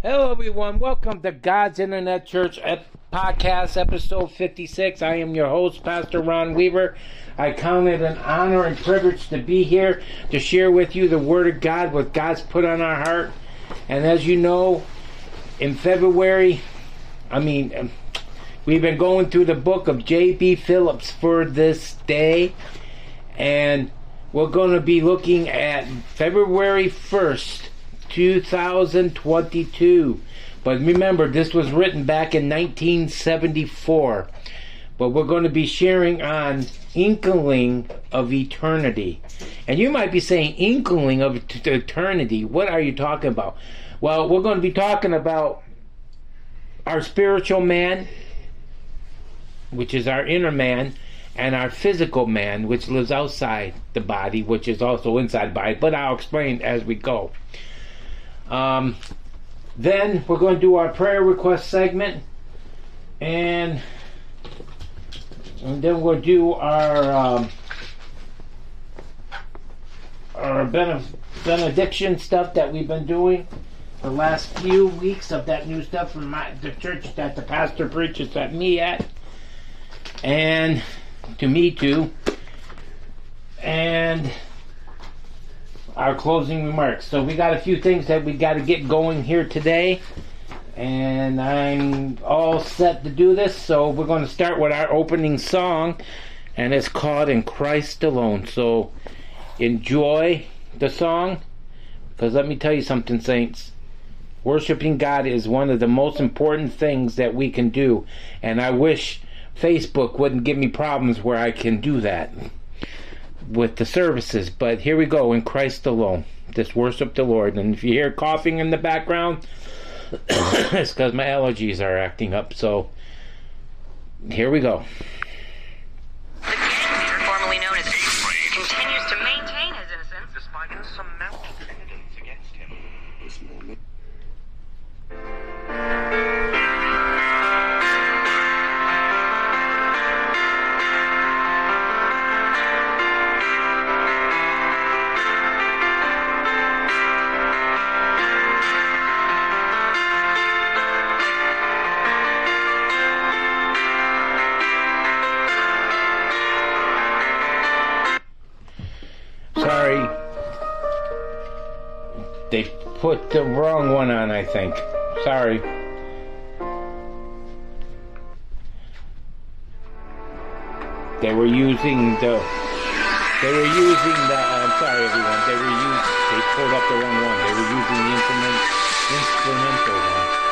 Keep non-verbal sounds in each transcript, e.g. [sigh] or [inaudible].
Hello, everyone. Welcome to God's Internet Church podcast, episode 56. I am your host, Pastor Ron Weaver. I count it an honor and privilege to be here to share with you the Word of God, what God's put on our heart. And as you know, in February, I mean, um, we've been going through the book of J.B. Phillips for this day. And we're going to be looking at February 1st 2022. But remember, this was written back in 1974. But we're going to be sharing on Inkling of Eternity. And you might be saying, Inkling of Eternity, what are you talking about? Well, we're going to be talking about our spiritual man, which is our inner man, and our physical man, which lives outside the body, which is also inside the body. But I'll explain as we go. Um, then we're going to do our prayer request segment, and, and then we'll do our um, our benediction stuff that we've been doing the last few weeks of that new stuff from my, the church that the pastor preaches at me at, and to me too, and our closing remarks. So we got a few things that we got to get going here today. And I'm all set to do this. So we're going to start with our opening song. And it's called In Christ Alone. So enjoy the song. Because let me tell you something, saints. Worshiping God is one of the most important things that we can do. And I wish Facebook wouldn't give me problems where I can do that with the services. But here we go in Christ alone. Just worship the Lord. And if you hear coughing in the background, [coughs] it's because my allergies are acting up. So here we go. Think. Sorry. They were using the. They were using the. Uh, I'm sorry, everyone. They were using. They pulled up the wrong one. They were using the instrument, instrumental one.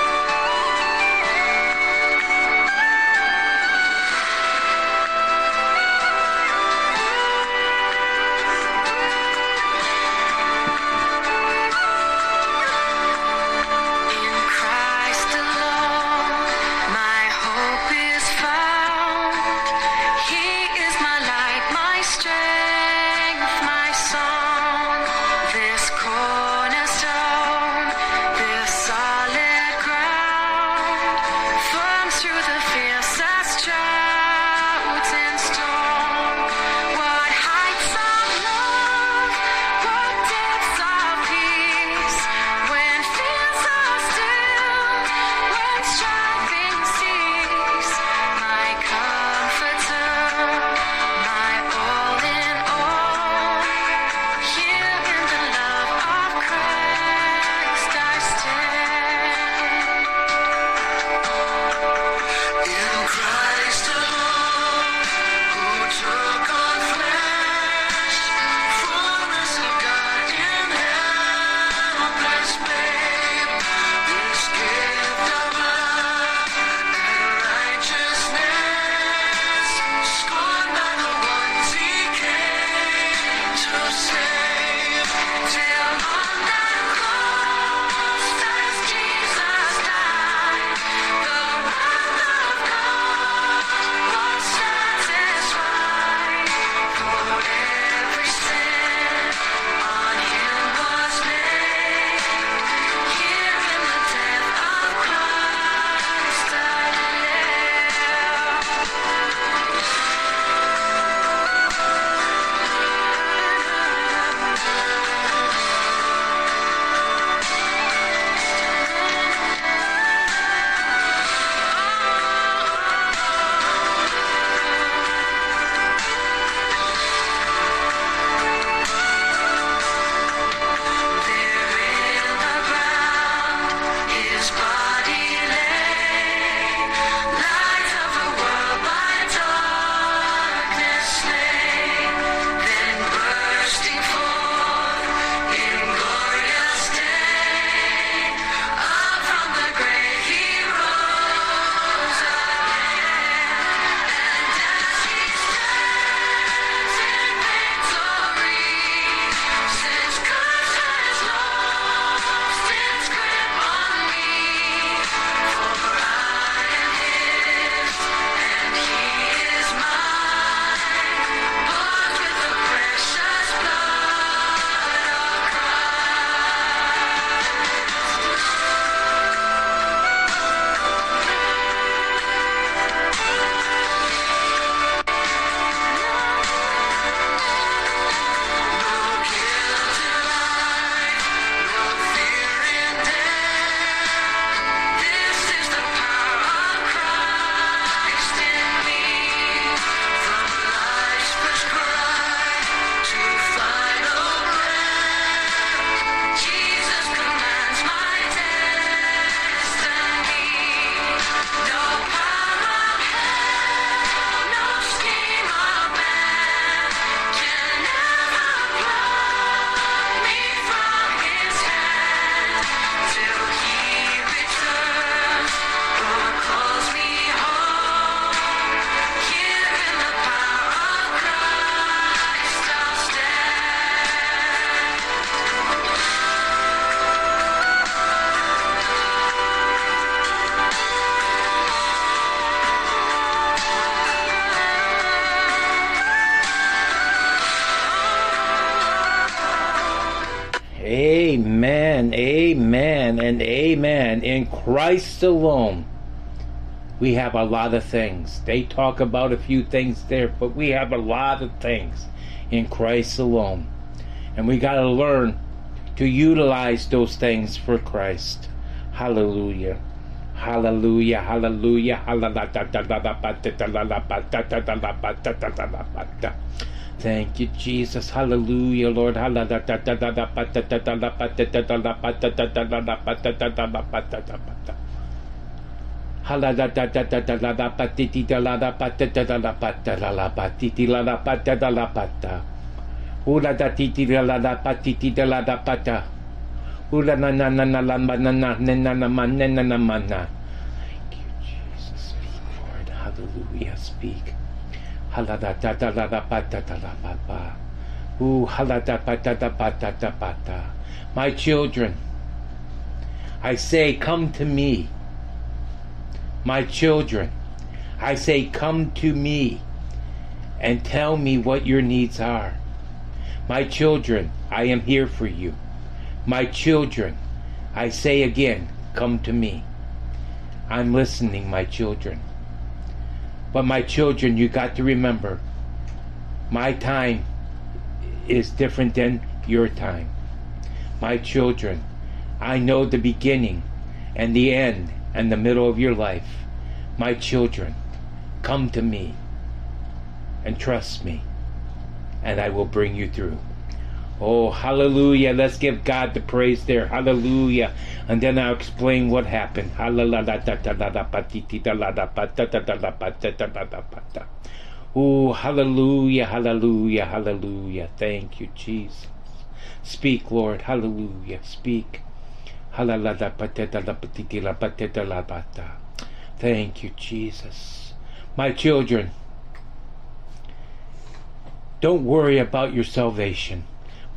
In Christ alone, we have a lot of things. They talk about a few things there, but we have a lot of things in Christ alone. And we got to learn to utilize those things for Christ. Hallelujah. Hallelujah, hallelujah, hallelujah. Thank you, Jesus. Hallelujah, Lord. Thank you, Jesus. Lord. Hallelujah. Speak. Hala da da da la da pata da la pa pa. Ooh, hala da pata da pata da. My children, I say, come to me. My children, I say, come to me and tell me what your needs are. My children, I am here for you. My children, I say again, come to me. I'm listening, my children. But my children, you got to remember, my time is different than your time. My children, I know the beginning and the end and the middle of your life. My children, come to me and trust me and I will bring you through. Oh, hallelujah. Let's give God the praise there. Hallelujah. And then I'll explain what happened. Oh, hallelujah, hallelujah, hallelujah. Thank you, Jesus. Speak, Lord. Hallelujah. Speak. Thank you, Jesus. My children, don't worry about your salvation.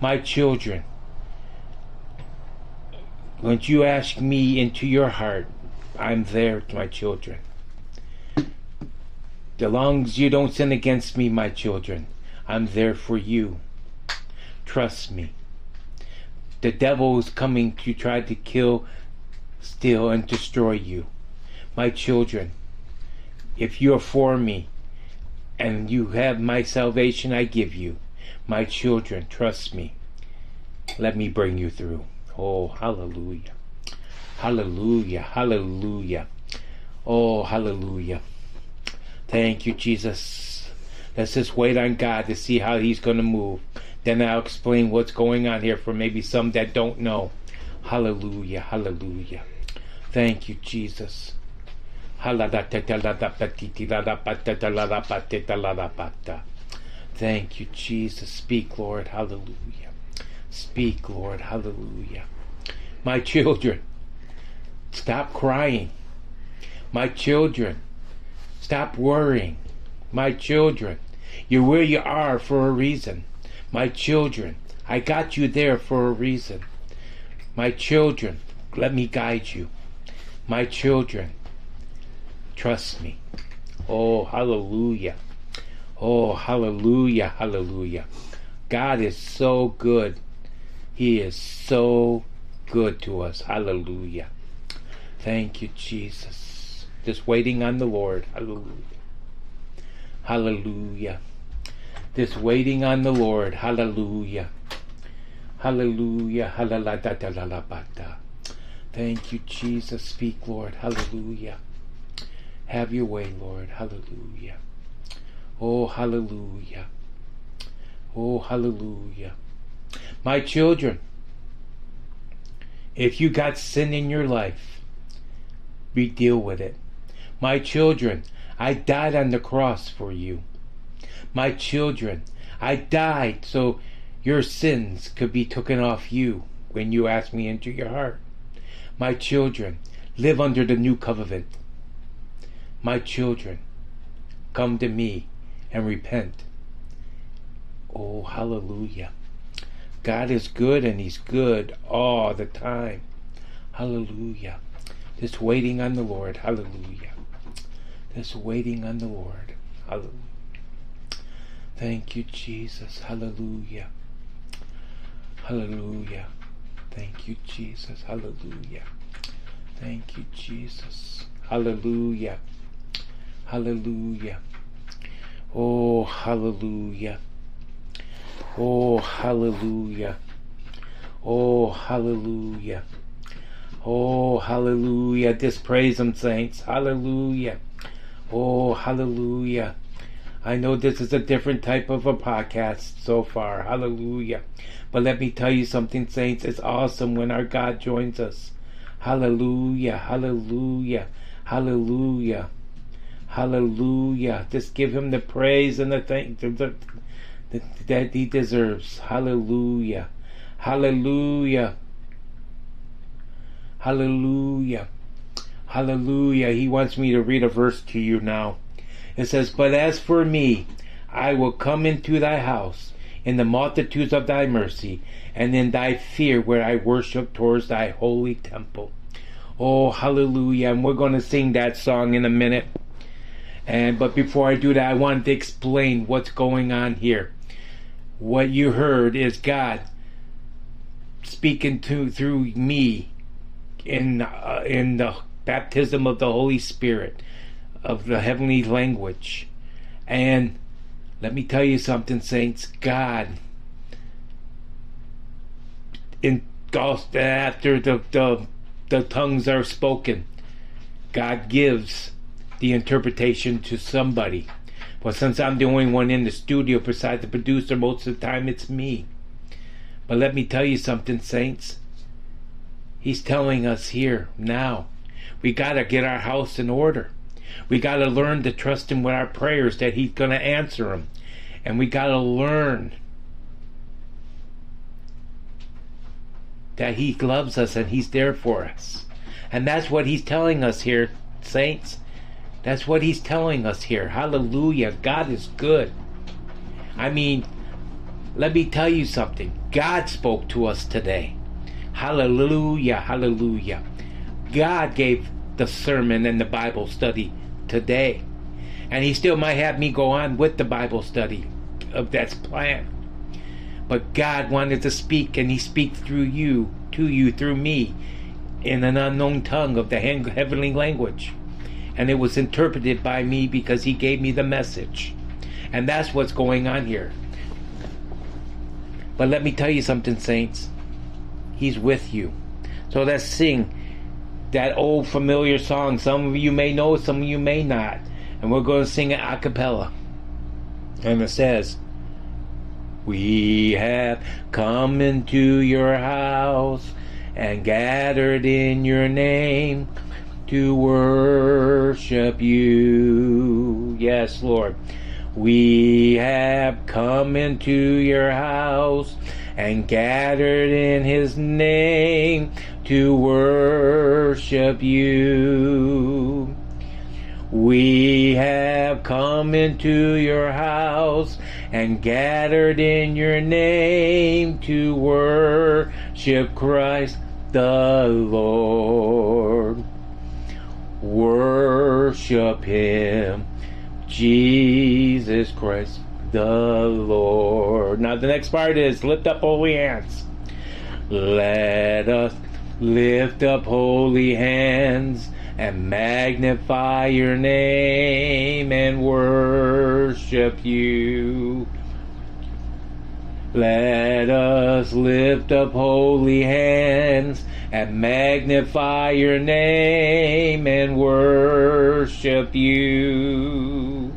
My children, when you ask me into your heart, I'm there my children. The longs you don't sin against me, my children, I'm there for you. Trust me. The devil is coming to try to kill, steal, and destroy you. My children, if you're for me, and you have my salvation I give you. My children, trust me. Let me bring you through. Oh, hallelujah. Hallelujah. Hallelujah. Oh, hallelujah. Thank you, Jesus. Let's just wait on God to see how He's going to move. Then I'll explain what's going on here for maybe some that don't know. Hallelujah. Hallelujah. Thank you, Jesus. Thank you, Jesus. Speak, Lord. Hallelujah. Speak, Lord. Hallelujah. My children, stop crying. My children, stop worrying. My children, you're where you are for a reason. My children, I got you there for a reason. My children, let me guide you. My children, Trust me. Oh, hallelujah. Oh, hallelujah, hallelujah. God is so good. He is so good to us. Hallelujah. Thank you, Jesus. Just waiting on the Lord. Hallelujah. Hallelujah. Just waiting on the Lord. Hallelujah. Hallelujah. Hallelujah. Thank you, Jesus. Speak, Lord. Hallelujah. Have your way, Lord. Hallelujah. Oh, hallelujah. Oh, hallelujah. My children, if you got sin in your life, we deal with it. My children, I died on the cross for you. My children, I died so your sins could be taken off you when you ask me into your heart. My children, live under the new covenant. My children, come to me and repent. Oh, hallelujah. God is good and He's good all the time. Hallelujah. Just waiting on the Lord. Hallelujah. Just waiting on the Lord. Hallelujah. Thank you, Jesus. Hallelujah. Hallelujah. Thank you, Jesus. Hallelujah. Thank you, Jesus. Hallelujah. Hallelujah. Oh, hallelujah. Oh, hallelujah. Oh, hallelujah. Oh, hallelujah. Just praise Him, saints. Hallelujah. Oh, hallelujah. I know this is a different type of a podcast so far. Hallelujah. But let me tell you something, saints. It's awesome when our God joins us. Hallelujah. Hallelujah. Hallelujah. Hallelujah. Just give him the praise and the thank that he deserves. Hallelujah. Hallelujah. Hallelujah. Hallelujah. He wants me to read a verse to you now. It says, But as for me, I will come into thy house in the multitudes of thy mercy, and in thy fear where I worship towards thy holy temple. Oh, hallelujah. And we're going to sing that song in a minute. And but before I do that, I wanted to explain what's going on here. What you heard is God speaking to through me in uh, in the baptism of the Holy Spirit of the heavenly language. And let me tell you something, saints. God, in after the, the the tongues are spoken, God gives the interpretation to somebody. But since I'm the only one in the studio besides the producer, most of the time it's me. But let me tell you something, saints. He's telling us here now. We got to get our house in order. We got to learn to trust Him with our prayers that He's going to answer them. And we got to learn that He loves us and He's there for us. And that's what He's telling us here, saints. That's what He's telling us here. Hallelujah. God is good. I mean, let me tell you something. God spoke to us today. Hallelujah. Hallelujah. God gave the sermon and the Bible study today. And he still might have me go on with the Bible study of that's planned. But God wanted to speak, and He speaks through you, to you, through me, in an unknown tongue of the heavenly language. And it was interpreted by me because He gave me the message. And that's what's going on here. But let me tell you something, saints. He's with you. So let's sing that old familiar song. Some of you may know, some of you may not. And we're going to sing it a cappella. And it says, We have come into your house and gathered in your name to worship you. Yes, Lord. We have come into your house and gathered in his name to worship you. We have come into your house and gathered in your name to worship Christ the Lord. Worship Him, Jesus Christ the Lord. Now, the next part is lift up holy hands. Let us lift up holy hands and magnify your name and worship you. Let us lift up holy hands and magnify your name and worship you.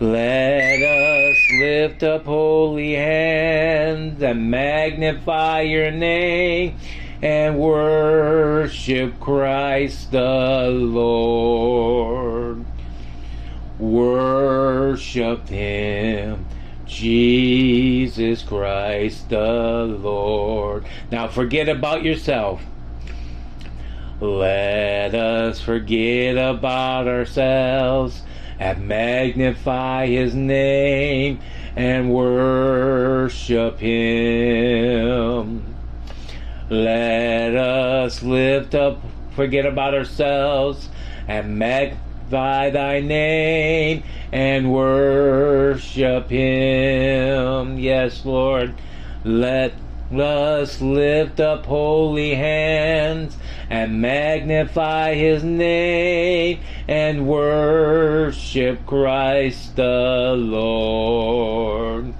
Let us lift up holy hands and magnify your name and worship Christ the Lord. Worship Him, Jesus Christ the Lord. Now forget about yourself. Let us forget about ourselves and magnify His name and worship Him. Let us lift up, forget about ourselves, and magnify thy name and worship him. Yes, Lord. Let Let's lift up holy hands and magnify his name and worship Christ the Lord.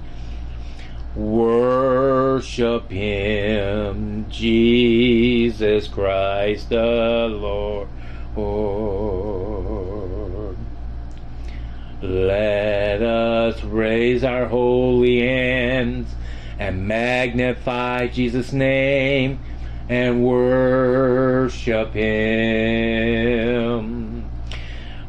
Worship him, Jesus Christ the Lord. Let us raise our holy hands and magnify Jesus' name and worship Him.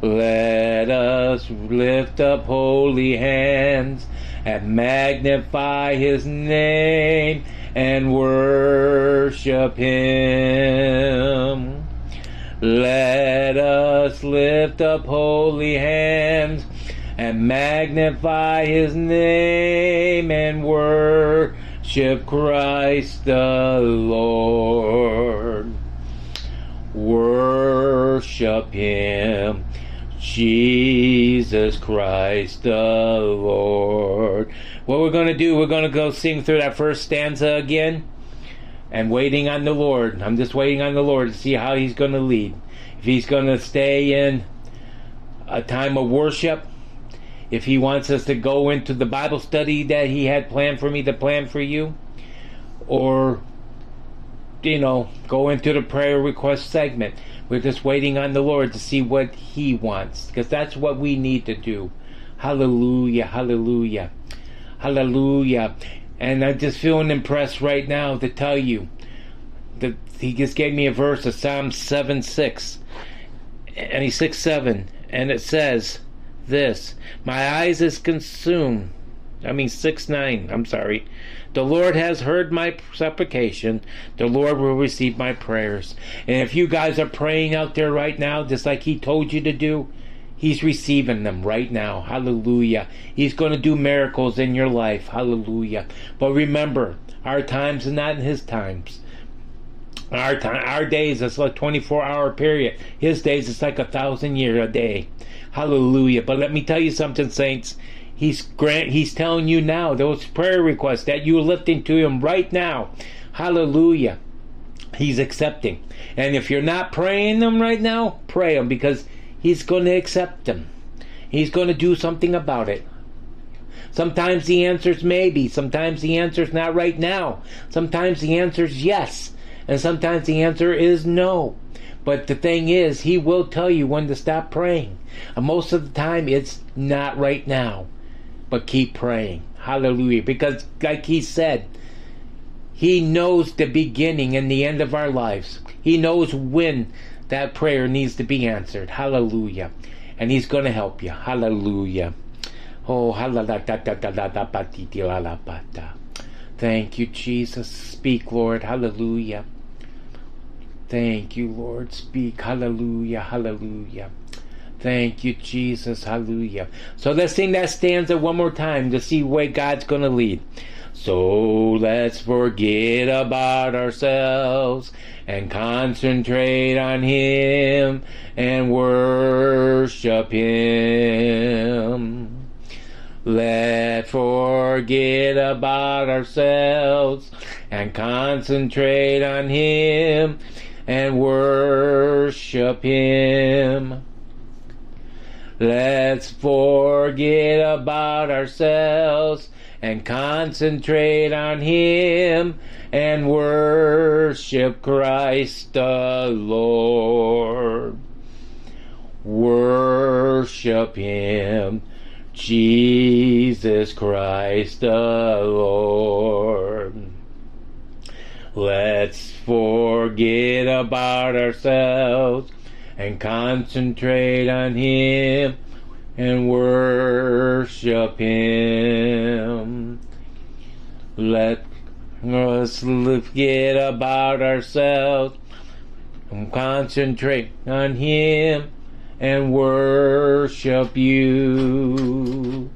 Let us lift up holy hands and magnify His name and worship Him. Let us lift up holy hands and magnify his name and worship Christ the Lord. Worship him, Jesus Christ the Lord. What we're going to do, we're going to go sing through that first stanza again and waiting on the Lord. I'm just waiting on the Lord to see how he's going to lead. If he's going to stay in a time of worship, if he wants us to go into the Bible study that he had planned for me to plan for you, or, you know, go into the prayer request segment. We're just waiting on the Lord to see what he wants, because that's what we need to do. Hallelujah, hallelujah, hallelujah. And I'm just feeling impressed right now to tell you that he just gave me a verse of Psalm 7 6, and he's 6 7, and it says, this. My eyes is consumed. I mean, 6 9. I'm sorry. The Lord has heard my supplication. The Lord will receive my prayers. And if you guys are praying out there right now, just like He told you to do, He's receiving them right now. Hallelujah. He's going to do miracles in your life. Hallelujah. But remember, our times not in His times. Our time, our days, it's like 24 hour period. His days, it's like a thousand year a day. Hallelujah. But let me tell you something, saints. He's grant he's telling you now those prayer requests that you're lifting to him right now. Hallelujah. He's accepting. And if you're not praying them right now, pray them because he's going to accept them. He's going to do something about it. Sometimes the answer's maybe, sometimes the answer's not right now. Sometimes the answer's yes, and sometimes the answer is no. But the thing is, he will tell you when to stop praying. And most of the time, it's not right now. But keep praying. Hallelujah. Because, like he said, he knows the beginning and the end of our lives. He knows when that prayer needs to be answered. Hallelujah. And he's going to help you. Hallelujah. Oh, Thank you, Jesus. Speak, Lord. Hallelujah. Thank you, Lord. Speak. Hallelujah. Hallelujah. Thank you, Jesus. Hallelujah. So let's sing that stanza one more time to see where God's going to lead. So let's forget about ourselves and concentrate on Him and worship Him. Let's forget about ourselves and concentrate on Him and worship Him. Let's forget about ourselves and concentrate on Him and worship Christ the Lord. Worship Him, Jesus Christ the Lord. Let's forget about ourselves and concentrate on Him and worship Him. Let us forget about ourselves and concentrate on Him and worship you.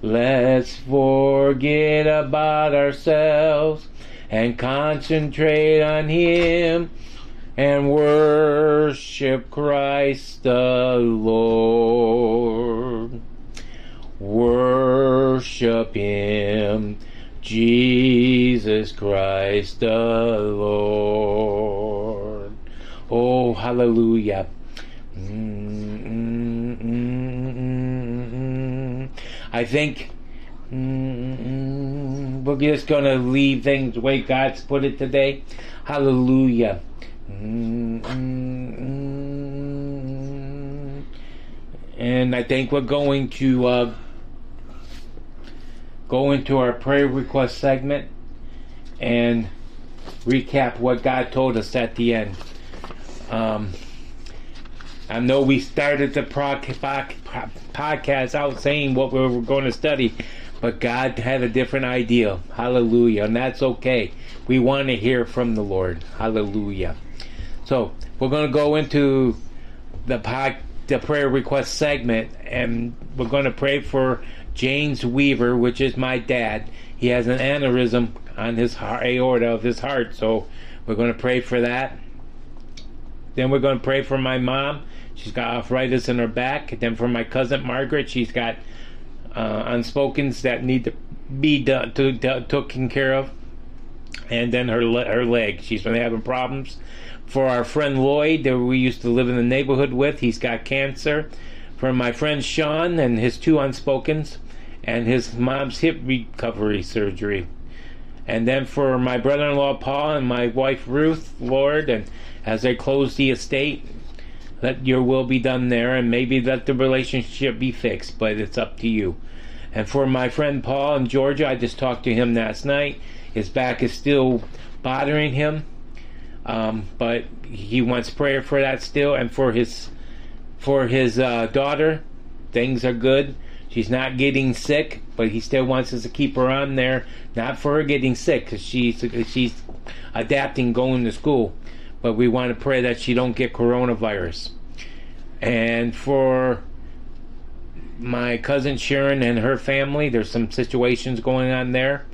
Let's forget about ourselves and concentrate on Him and worship Christ the Lord. Worship Him, Jesus Christ the Lord. Oh, hallelujah. Mm-mm-mm-mm. I think mm-mm, we're just going to leave things the way God's put it today. Hallelujah. And I think we're going to uh, go into our prayer request segment and recap what God told us at the end. Um, I know we started the podcast out saying what we were going to study, but God had a different idea. Hallelujah. And that's okay. We want to hear from the Lord. Hallelujah. So we're going to go into the pod, the prayer request segment, and we're going to pray for James Weaver, which is my dad. He has an aneurysm on his heart, aorta of his heart, so we're going to pray for that. Then we're going to pray for my mom. She's got arthritis in her back. Then for my cousin Margaret, she's got uh, unspokens that need to be done, to, to, taken care of. And then her her leg, she's been having problems. For our friend Lloyd, that we used to live in the neighborhood with, he's got cancer. For my friend Sean and his two unspokens, and his mom's hip recovery surgery. And then for my brother in law Paul and my wife Ruth, Lord, and as they close the estate, let your will be done there, and maybe let the relationship be fixed, but it's up to you. And for my friend Paul in Georgia, I just talked to him last night. His back is still bothering him, um, but he wants prayer for that still. And for his for his uh, daughter, things are good. She's not getting sick, but he still wants us to keep her on there, not for her getting sick, because she's she's adapting going to school, but we want to pray that she don't get coronavirus. And for my cousin Sharon and her family, there's some situations going on there.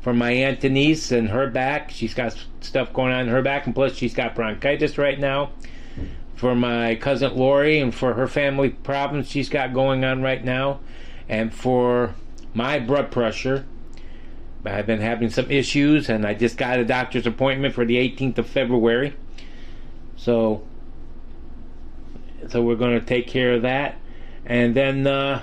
For my aunt Denise and her back, she's got stuff going on in her back, and plus she's got bronchitis right now. For my cousin Lori and for her family problems she's got going on right now and for my blood pressure. I've been having some issues, and I just got a doctor's appointment for the 18th of February. So, so we're going to take care of that, and then, uh,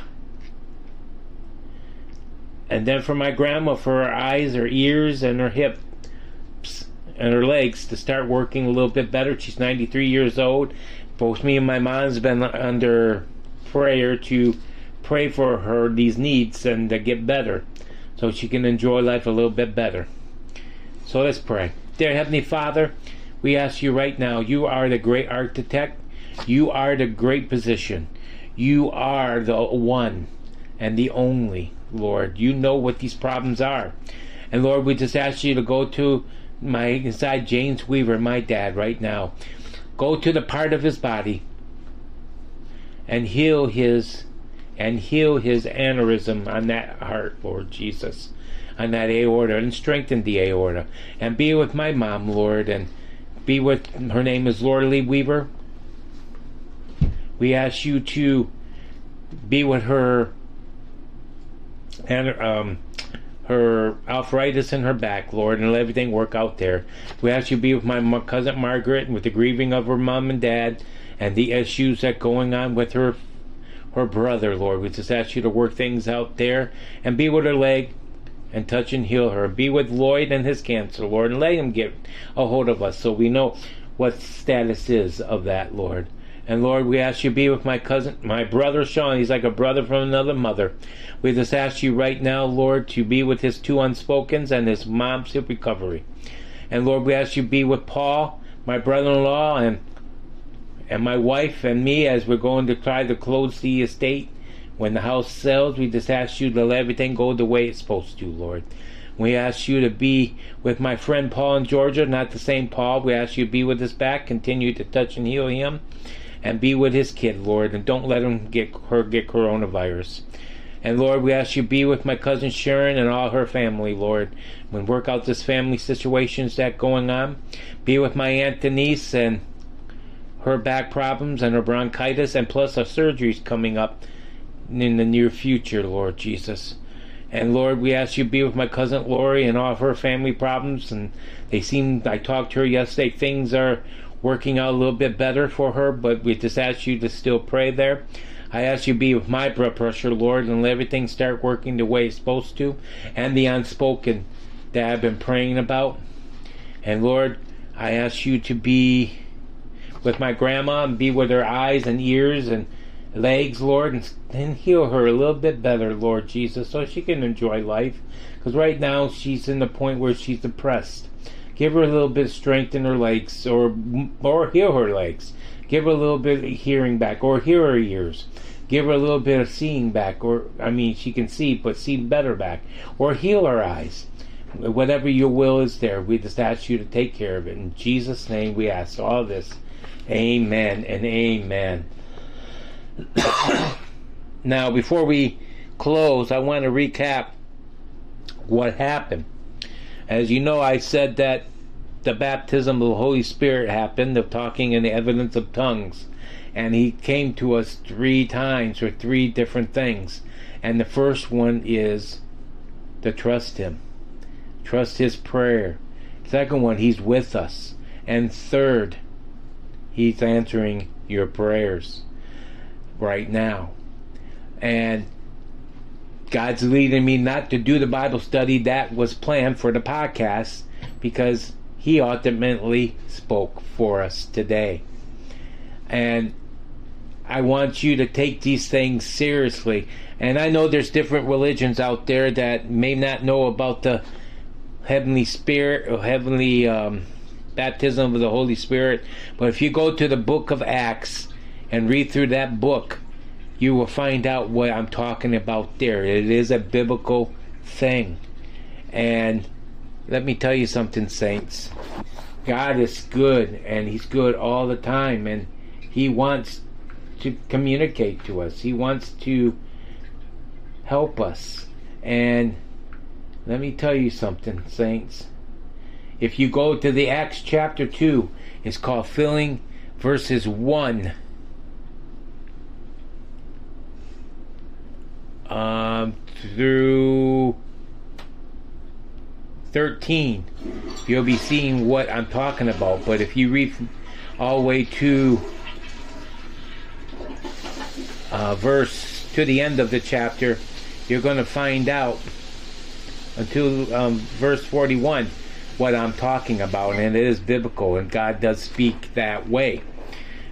and then for my grandma, for her eyes, her ears, and her hips, and her legs to start working a little bit better. She's 93 years old. Both me and my mom's been under prayer to pray for her these needs and to get better so she can enjoy life a little bit better. So let's pray. Dear Heavenly Father, we ask you right now, you are the great architect, you are the great position. you are the one and the only, Lord. You know what these problems are. And Lord, we just ask you to go to my inside James Weaver, my dad, right now. Go to the part of his body and heal his and heal his aneurysm on that heart, Lord Jesus, on that aorta, and strengthen the aorta. And be with my mom, Lord, and be with her name is Lord Lee Weaver. We ask you to be with her and um, her arthritis in her back, Lord, and let everything work out there. We ask you to be with my cousin Margaret and with the grieving of her mom and dad and the issues that going on with her her brother, Lord. We just ask you to work things out there and be with her leg and touch and heal her. Be with Lloyd and his cancer, Lord, and let him get a hold of us so we know what status is of that, Lord. And Lord, we ask you be with my cousin, my brother Sean. He's like a brother from another mother. We just ask you right now, Lord, to be with his two unspokens and his mom's hip recovery. And Lord, we ask you be with Paul, my brother-in-law, and and my wife and me as we're going to try to close the estate. When the house sells, we just ask you to let everything go the way it's supposed to, Lord. We ask you to be with my friend Paul in Georgia, not the same Paul. We ask you to be with us back, continue to touch and heal him, and be with his kid, Lord, and don't let him get her get coronavirus. And Lord, we ask you be with my cousin Sharon and all her family, Lord. When work out this family situations that going on. Be with my aunt Denise and her back problems and her bronchitis, and plus her surgeries coming up in the near future, Lord Jesus. And Lord, we ask you be with my cousin Lori and all of her family problems. And they seem, I talked to her yesterday, things are working out a little bit better for her, but we just ask you to still pray there. I ask you to be with my blood pressure, Lord, and let everything start working the way it's supposed to, and the unspoken that I've been praying about. And Lord, I ask you to be with my grandma and be with her eyes and ears and legs, Lord, and, and heal her a little bit better, Lord Jesus, so she can enjoy life. Because right now she's in the point where she's depressed. Give her a little bit of strength in her legs, or or heal her legs. Give her a little bit of hearing back, or hear her ears. Give her a little bit of seeing back, or I mean, she can see, but see better back, or heal her eyes. Whatever your will is there, we just ask you to take care of it. In Jesus' name, we ask all this. Amen and amen. [coughs] now, before we close, I want to recap what happened. As you know, I said that the baptism of the Holy Spirit happened, of talking and the evidence of tongues. And he came to us three times for three different things. And the first one is to trust him, trust his prayer. Second one, he's with us. And third, he's answering your prayers right now. And God's leading me not to do the Bible study that was planned for the podcast because He ultimately spoke for us today. And I want you to take these things seriously. And I know there's different religions out there that may not know about the Heavenly Spirit or Heavenly um, baptism of the Holy Spirit. But if you go to the book of Acts and read through that book, you will find out what I'm talking about there. It is a biblical thing. And let me tell you something, saints. God is good, and He's good all the time, and He wants to communicate to us. He wants to help us. And let me tell you something, saints. If you go to the Acts chapter 2, it's called Filling verses 1 um, through 13, you'll be seeing what I'm talking about. But if you read all the way to uh, verse to the end of the chapter, you're going to find out until um, verse 41 what I'm talking about, and it is biblical, and God does speak that way.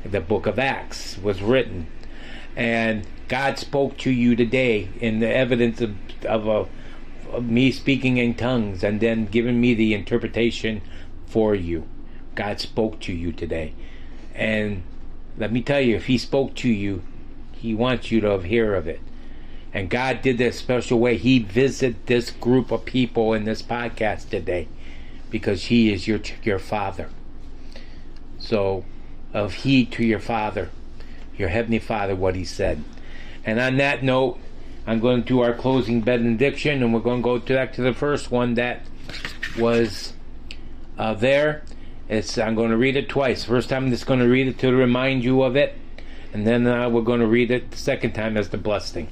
The book of Acts was written, and God spoke to you today in the evidence of, of, a, of me speaking in tongues and then giving me the interpretation for you. God spoke to you today. And let me tell you, if He spoke to you, He wants you to hear of it. And God did this special way. He visited this group of people in this podcast today because He is your your Father. So, of He to your Father, your Heavenly Father, what He said. And on that note, I'm going to do our closing benediction, and we're going to go back to the first one that was uh, there. It's I'm going to read it twice. First time, I'm just going to read it to remind you of it, and then uh, we're going to read it the second time as the blessing.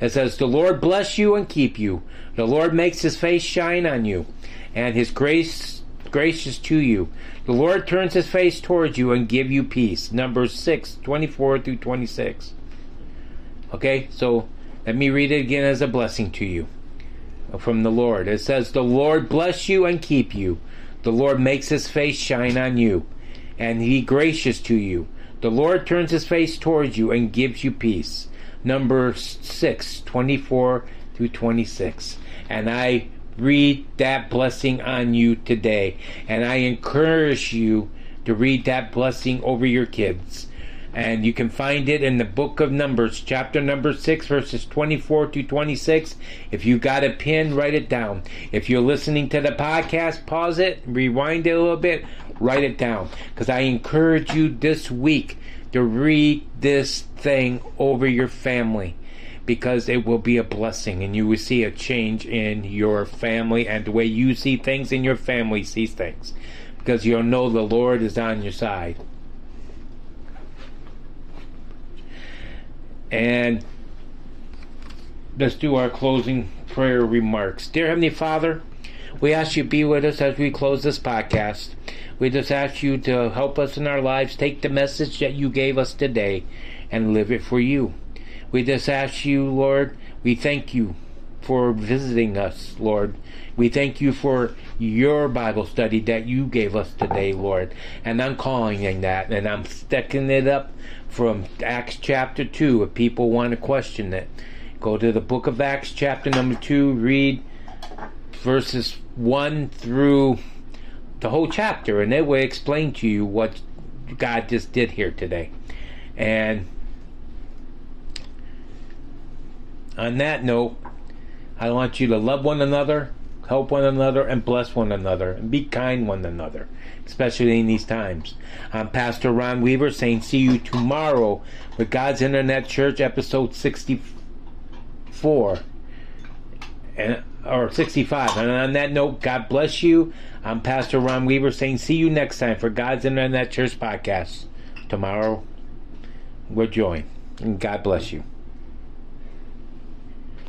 It says, "The Lord bless you and keep you. The Lord makes His face shine on you, and His grace gracious to you. The Lord turns His face towards you and give you peace." Numbers six twenty four through twenty six. Okay, so let me read it again as a blessing to you from the Lord. It says, The Lord bless you and keep you. The Lord makes his face shine on you, and he gracious to you. The Lord turns his face towards you and gives you peace. Number 6, 24 through 26. And I read that blessing on you today. And I encourage you to read that blessing over your kids and you can find it in the book of Numbers, chapter number 6, verses 24 to 26. If you got a pen, write it down. If you're listening to the podcast, pause it, rewind it a little bit, write it down. Because I encourage you this week to read this thing over your family because it will be a blessing and you will see a change in your family and the way you see things and your family sees things because you'll know the Lord is on your side. And let's do our closing prayer remarks. Dear Heavenly Father, we ask you to be with us as we close this podcast. We just ask you to help us in our lives, take the message that you gave us today and live it for you. We just ask you, Lord, we thank you for visiting us, Lord. We thank you for your Bible study that you gave us today, Lord. And I'm calling in that, and I'm sticking it up from Acts chapter 2 if people want to question it. Go to the book of Acts, chapter number 2, read verses 1 through the whole chapter, and it will explain to you what God just did here today. And on that note, I want you to love one another, help one another, and bless one another, and be kind one another, especially in these times. I'm Pastor Ron Weaver saying see you tomorrow with God's Internet Church episode 64 and or 65. And on that note, God bless you. I'm Pastor Ron Weaver saying see you next time for God's Internet Church podcast. Tomorrow we're joined. And God bless you.